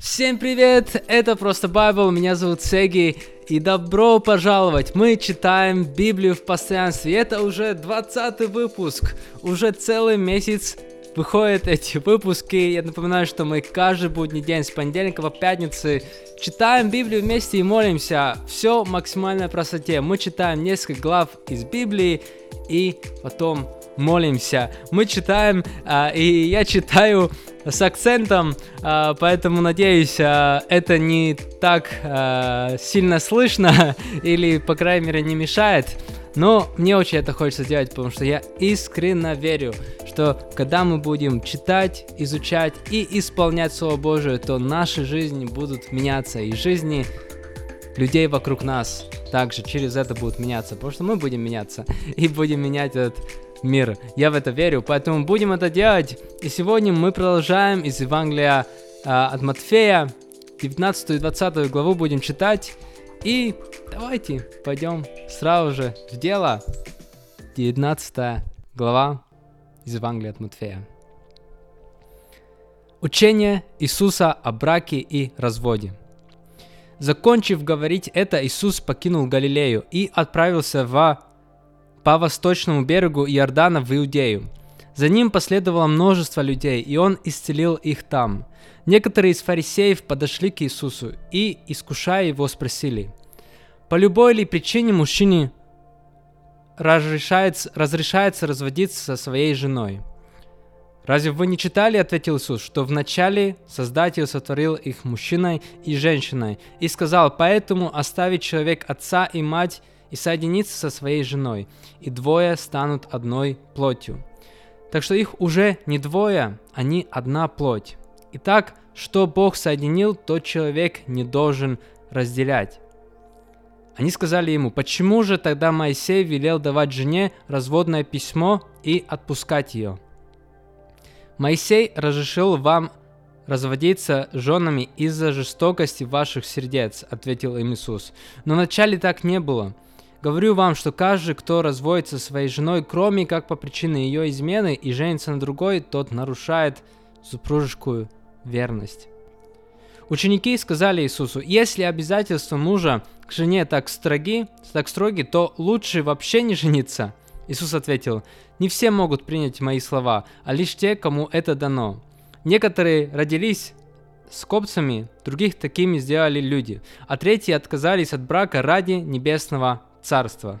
Всем привет! Это просто Байбл, меня зовут Сеги, и добро пожаловать! Мы читаем Библию в постоянстве. Это уже 20 выпуск, уже целый месяц выходят эти выпуски. Я напоминаю, что мы каждый будний день с понедельника по пятницы читаем Библию вместе и молимся. Все в максимальной простоте. Мы читаем несколько глав из Библии и потом молимся. Мы читаем, э, и я читаю с акцентом, э, поэтому надеюсь, э, это не так э, сильно слышно или, по крайней мере, не мешает. Но мне очень это хочется делать, потому что я искренне верю, что когда мы будем читать, изучать и исполнять Слово Божие, то наши жизни будут меняться, и жизни людей вокруг нас также через это будут меняться, потому что мы будем меняться и будем менять этот мир. Я в это верю, поэтому будем это делать. И сегодня мы продолжаем из Евангелия э, от Матфея, 19 и 20 главу будем читать. И давайте пойдем сразу же в дело. 19 глава из Евангелия от Матфея. Учение Иисуса о браке и разводе. Закончив говорить это, Иисус покинул Галилею и отправился в по восточному берегу Иордана в Иудею. За ним последовало множество людей, и он исцелил их там. Некоторые из фарисеев подошли к Иисусу и, искушая его, спросили, «По любой ли причине мужчине разрешается, разрешается разводиться со своей женой?» «Разве вы не читали, — ответил Иисус, — что вначале Создатель сотворил их мужчиной и женщиной, и сказал, поэтому оставить человек отца и мать и соединиться со своей женой, и двое станут одной плотью. Так что их уже не двое, они одна плоть. Итак, что Бог соединил, тот человек не должен разделять. Они сказали ему, почему же тогда Моисей велел давать жене разводное письмо и отпускать ее? Моисей разрешил вам разводиться женами из-за жестокости ваших сердец, ответил им Иисус. Но вначале так не было. Говорю вам, что каждый, кто разводится со своей женой, кроме как по причине ее измены и женится на другой, тот нарушает супружескую верность. Ученики сказали Иисусу, если обязательства мужа к жене так строги, так строги, то лучше вообще не жениться. Иисус ответил, не все могут принять мои слова, а лишь те, кому это дано. Некоторые родились скопцами, других такими сделали люди, а третьи отказались от брака ради небесного царства.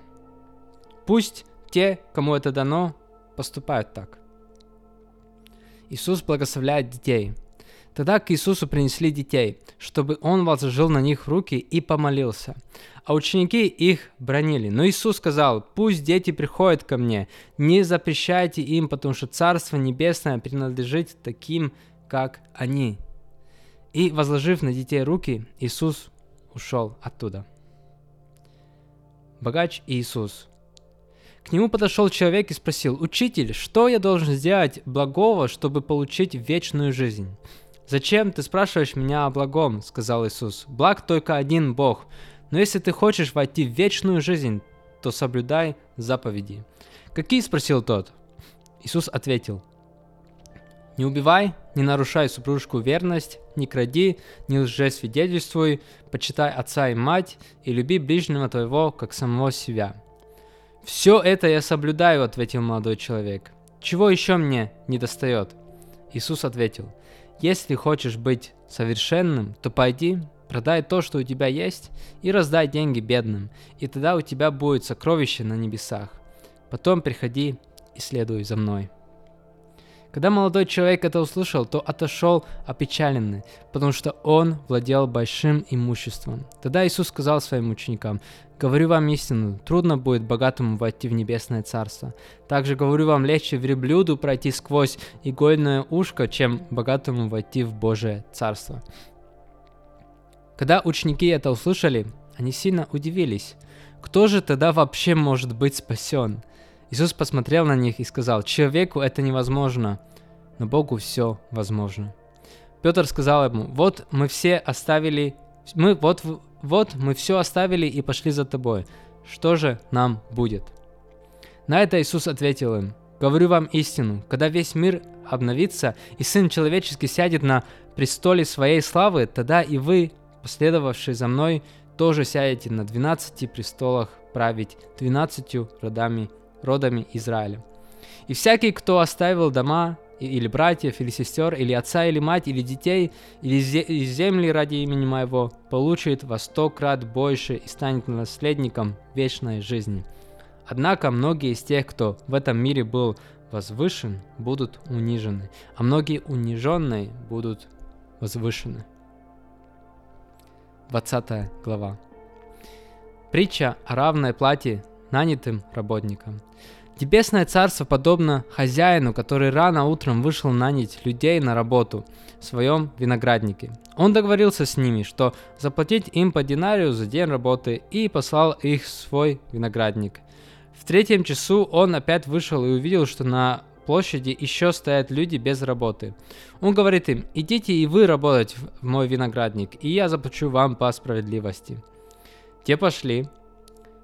Пусть те, кому это дано, поступают так. Иисус благословляет детей. Тогда к Иисусу принесли детей, чтобы Он возложил на них руки и помолился. А ученики их бронили. Но Иисус сказал, пусть дети приходят ко мне, не запрещайте им, потому что Царство Небесное принадлежит таким, как они. И, возложив на детей руки, Иисус ушел оттуда богач Иисус. К нему подошел человек и спросил, «Учитель, что я должен сделать благого, чтобы получить вечную жизнь?» «Зачем ты спрашиваешь меня о благом?» — сказал Иисус. «Благ только один Бог. Но если ты хочешь войти в вечную жизнь, то соблюдай заповеди». «Какие?» — спросил тот. Иисус ответил. «Не убивай, не нарушай супружескую верность, не кради, не лжесвидетельствуй, почитай отца и мать и люби ближнего твоего, как самого себя. «Все это я соблюдаю», — ответил молодой человек. «Чего еще мне не достает?» Иисус ответил, «Если хочешь быть совершенным, то пойди, продай то, что у тебя есть, и раздай деньги бедным, и тогда у тебя будет сокровище на небесах. Потом приходи и следуй за мной». Когда молодой человек это услышал, то отошел опечаленный, потому что он владел большим имуществом. Тогда Иисус сказал своим ученикам, «Говорю вам истину, трудно будет богатому войти в небесное царство. Также говорю вам, легче верблюду пройти сквозь игольное ушко, чем богатому войти в Божие царство». Когда ученики это услышали, они сильно удивились. Кто же тогда вообще может быть спасен? Иисус посмотрел на них и сказал, человеку это невозможно, но Богу все возможно. Петр сказал ему, вот мы все оставили, мы, вот, вот мы все оставили и пошли за тобой. Что же нам будет? На это Иисус ответил им, говорю вам истину, когда весь мир обновится, и Сын Человеческий сядет на престоле своей славы, тогда и вы, последовавшие за мной, тоже сядете на 12 престолах править 12 родами, родами Израиля. И всякий, кто оставил дома, или братьев, или сестер, или отца, или мать, или детей, или земли ради имени моего, получит во сто крат больше и станет наследником вечной жизни. Однако многие из тех, кто в этом мире был возвышен, будут унижены, а многие униженные будут возвышены. 20 глава. Притча о равной плате нанятым работникам. Небесное царство подобно хозяину, который рано утром вышел нанять людей на работу в своем винограднике. Он договорился с ними, что заплатить им по динарию за день работы и послал их в свой виноградник. В третьем часу он опять вышел и увидел, что на площади еще стоят люди без работы. Он говорит им, идите и вы работать в мой виноградник, и я заплачу вам по справедливости. Те пошли.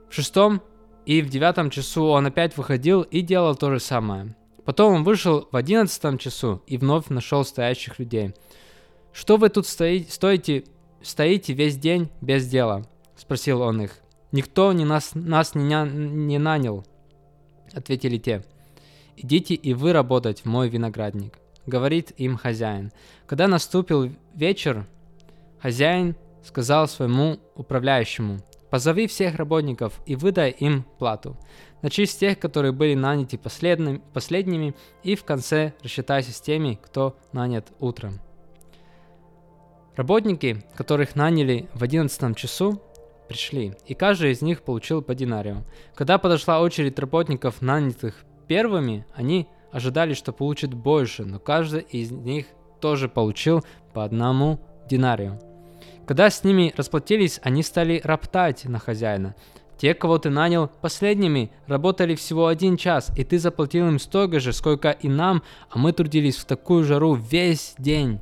В шестом и в девятом часу он опять выходил и делал то же самое. Потом он вышел в одиннадцатом часу и вновь нашел стоящих людей. «Что вы тут стоите, стоите, стоите весь день без дела?» – спросил он их. «Никто не нас, нас не, не нанял», – ответили те. «Идите и вы работать в мой виноградник», – говорит им хозяин. Когда наступил вечер, хозяин сказал своему управляющему – Позови всех работников и выдай им плату. Начни с тех, которые были наняты последним, последними, и в конце рассчитайся с теми, кто нанят утром. Работники, которых наняли в 11 часу, пришли, и каждый из них получил по динарию. Когда подошла очередь работников, нанятых первыми, они ожидали, что получат больше, но каждый из них тоже получил по одному динарию. Когда с ними расплатились, они стали роптать на хозяина. Те, кого ты нанял последними, работали всего один час, и ты заплатил им столько же, сколько и нам, а мы трудились в такую жару весь день.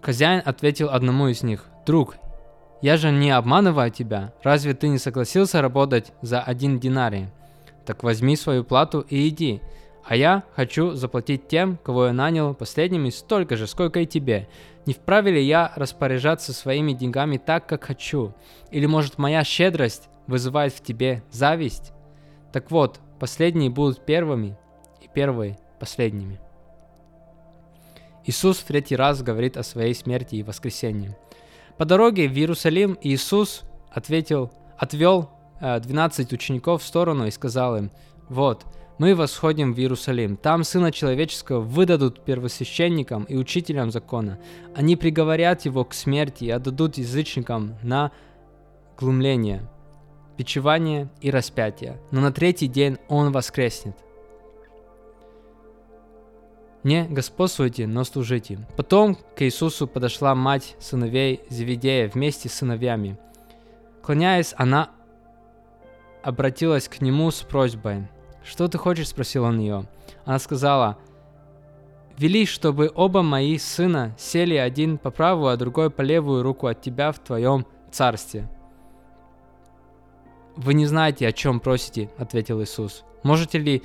Хозяин ответил одному из них, «Друг, я же не обманываю тебя. Разве ты не согласился работать за один динарий? Так возьми свою плату и иди. А я хочу заплатить тем, кого я нанял последними столько же, сколько и тебе. Не вправе ли я распоряжаться своими деньгами так, как хочу? Или может моя щедрость вызывает в тебе зависть? Так вот, последние будут первыми, и первые последними. Иисус в третий раз говорит о своей смерти и воскресении. По дороге в Иерусалим Иисус ответил, отвел 12 э, учеников в сторону и сказал им, «Вот, мы восходим в Иерусалим. Там Сына Человеческого выдадут первосвященникам и учителям закона. Они приговорят его к смерти и отдадут язычникам на глумление, бичевание и распятие. Но на третий день он воскреснет. Не господствуйте, но служите. Потом к Иисусу подошла мать сыновей Зеведея вместе с сыновьями. Клоняясь, она обратилась к нему с просьбой – «Что ты хочешь?» – спросил он ее. Она сказала, «Вели, чтобы оба мои сына сели один по правую, а другой по левую руку от тебя в твоем царстве». «Вы не знаете, о чем просите», – ответил Иисус. «Можете ли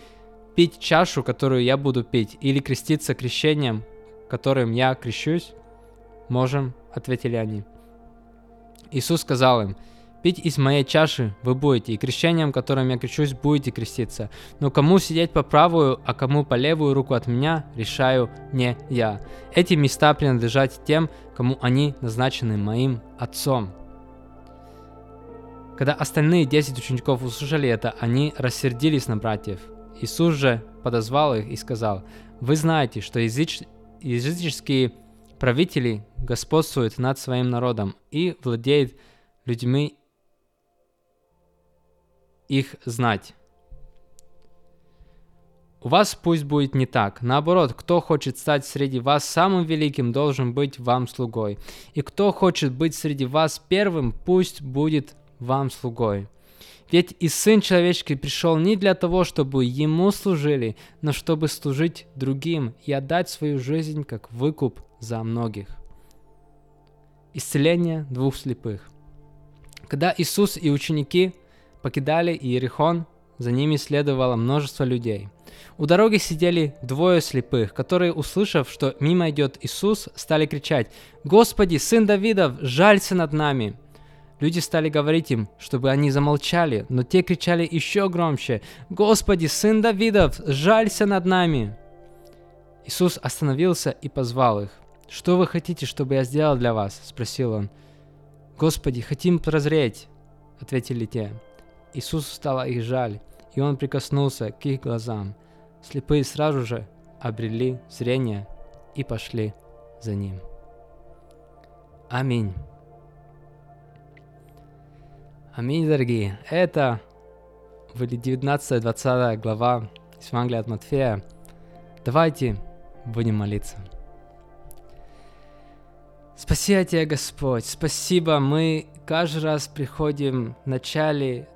пить чашу, которую я буду пить, или креститься крещением, которым я крещусь?» «Можем», — ответили они. Иисус сказал им, Пить из моей чаши вы будете, и крещением, которым я крещусь, будете креститься. Но кому сидеть по правую, а кому по левую руку от меня, решаю не я. Эти места принадлежат тем, кому они назначены моим отцом. Когда остальные десять учеников услышали это, они рассердились на братьев. Иисус же подозвал их и сказал, «Вы знаете, что языч... языческие правители господствуют над своим народом и владеют людьми их знать. У вас пусть будет не так. Наоборот, кто хочет стать среди вас самым великим, должен быть вам слугой. И кто хочет быть среди вас первым, пусть будет вам слугой. Ведь и Сын Человеческий пришел не для того, чтобы Ему служили, но чтобы служить другим и отдать свою жизнь как выкуп за многих. Исцеление двух слепых. Когда Иисус и ученики покидали Иерихон, За ними следовало множество людей. У дороги сидели двое слепых, которые, услышав, что мимо идет Иисус, стали кричать «Господи, сын Давидов, жалься над нами!» Люди стали говорить им, чтобы они замолчали, но те кричали еще громче «Господи, сын Давидов, жалься над нами!» Иисус остановился и позвал их. «Что вы хотите, чтобы я сделал для вас?» – спросил он. «Господи, хотим прозреть», – ответили те. Иисусу стало их жаль, и он прикоснулся к их глазам. Слепые сразу же обрели зрение и пошли за ним. Аминь. Аминь, дорогие. Это были 19-20 глава из Евангелия от Матфея. Давайте будем молиться. Спасибо тебе, Господь. Спасибо. Мы каждый раз приходим в начале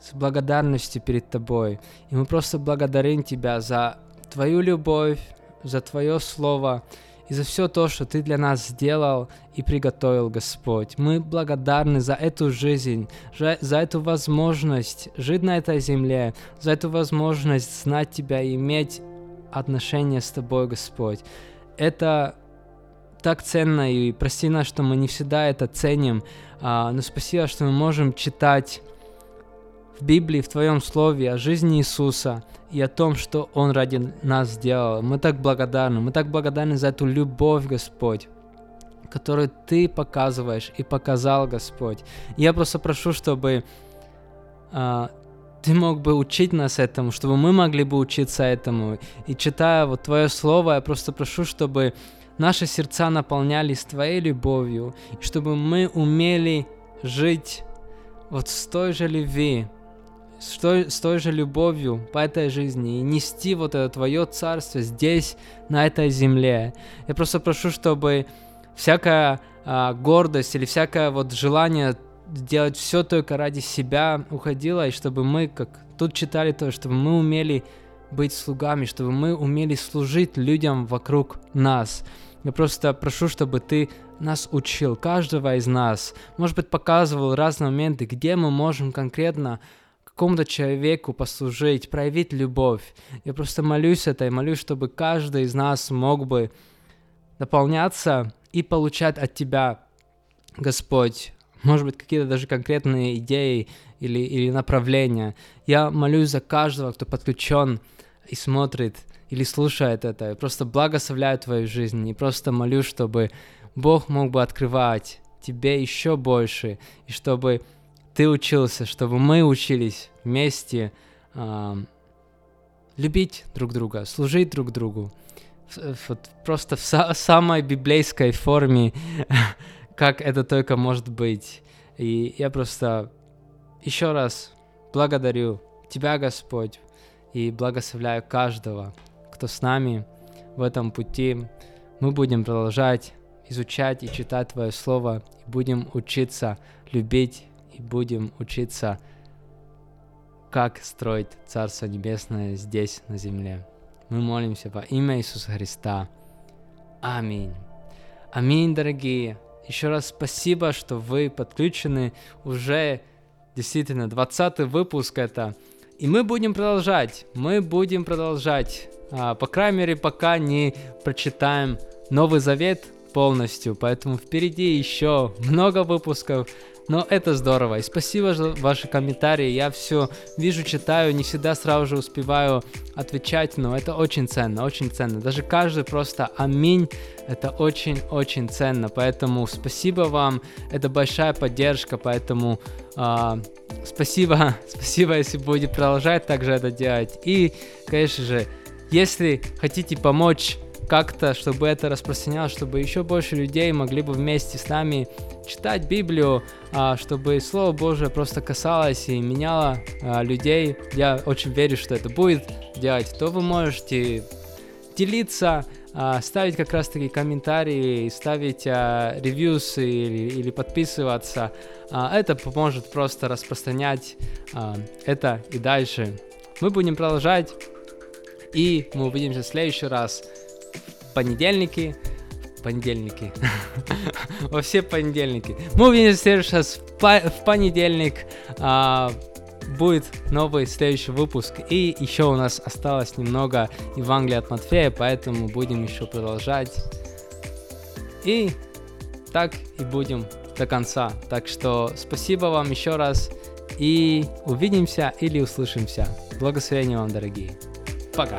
с благодарностью перед Тобой. И мы просто благодарим Тебя за Твою любовь, за Твое Слово и за все то, что Ты для нас сделал и приготовил, Господь. Мы благодарны за эту жизнь, за, эту возможность жить на этой земле, за эту возможность знать Тебя и иметь отношения с Тобой, Господь. Это так ценно, и прости нас, что мы не всегда это ценим, а, но спасибо, что мы можем читать в Библии, в Твоем Слове о жизни Иисуса и о том, что Он ради нас сделал. Мы так благодарны, мы так благодарны за эту любовь, Господь которую Ты показываешь и показал, Господь. Я просто прошу, чтобы а, Ты мог бы учить нас этому, чтобы мы могли бы учиться этому. И читая вот Твое Слово, я просто прошу, чтобы наши сердца наполнялись Твоей любовью, и чтобы мы умели жить вот с той же любви, с той, с той же любовью по этой жизни и нести вот это твое царство здесь, на этой земле. Я просто прошу, чтобы всякая а, гордость или всякое вот желание делать все только ради себя уходило, и чтобы мы, как тут читали то, чтобы мы умели быть слугами, чтобы мы умели служить людям вокруг нас. Я просто прошу, чтобы ты нас учил, каждого из нас, может быть, показывал разные моменты, где мы можем конкретно какому-то человеку послужить, проявить любовь. Я просто молюсь это и молюсь, чтобы каждый из нас мог бы наполняться и получать от Тебя, Господь, может быть, какие-то даже конкретные идеи или, или направления. Я молюсь за каждого, кто подключен и смотрит или слушает это. Я просто благословляю твою жизнь и просто молю, чтобы Бог мог бы открывать тебе еще больше, и чтобы ты учился, чтобы мы учились вместе э, любить друг друга, служить друг другу. Вот просто в са- самой библейской форме, как это только может быть. И я просто еще раз благодарю Тебя, Господь, и благословляю каждого, кто с нами в этом пути. Мы будем продолжать изучать и читать Твое Слово, и будем учиться любить и будем учиться, как строить Царство Небесное здесь, на земле. Мы молимся во имя Иисуса Христа. Аминь. Аминь, дорогие. Еще раз спасибо, что вы подключены уже действительно 20 выпуск это. И мы будем продолжать. Мы будем продолжать. А, по крайней мере, пока не прочитаем Новый Завет полностью. Поэтому впереди еще много выпусков. Но это здорово. И спасибо за ваши комментарии. Я все вижу, читаю, не всегда сразу же успеваю отвечать, но это очень ценно, очень ценно. Даже каждый просто аминь. Это очень-очень ценно. Поэтому спасибо вам. Это большая поддержка. Поэтому э, спасибо, спасибо, если будете продолжать также это делать. И, конечно же, если хотите помочь как-то, чтобы это распространялось, чтобы еще больше людей могли бы вместе с нами читать Библию, а, чтобы Слово Божие просто касалось и меняло а, людей. Я очень верю, что это будет делать. То вы можете делиться, а, ставить как раз таки комментарии, ставить ревьюс или, или подписываться. Это поможет просто распространять это и дальше. Мы будем продолжать, и мы увидимся в следующий раз понедельники, понедельники, во все понедельники. Мы увидимся в следующий в понедельник. А, будет новый следующий выпуск. И еще у нас осталось немного Евангелия от Матфея, поэтому будем еще продолжать. И так и будем до конца. Так что спасибо вам еще раз. И увидимся или услышимся. Благословения вам, дорогие. Пока.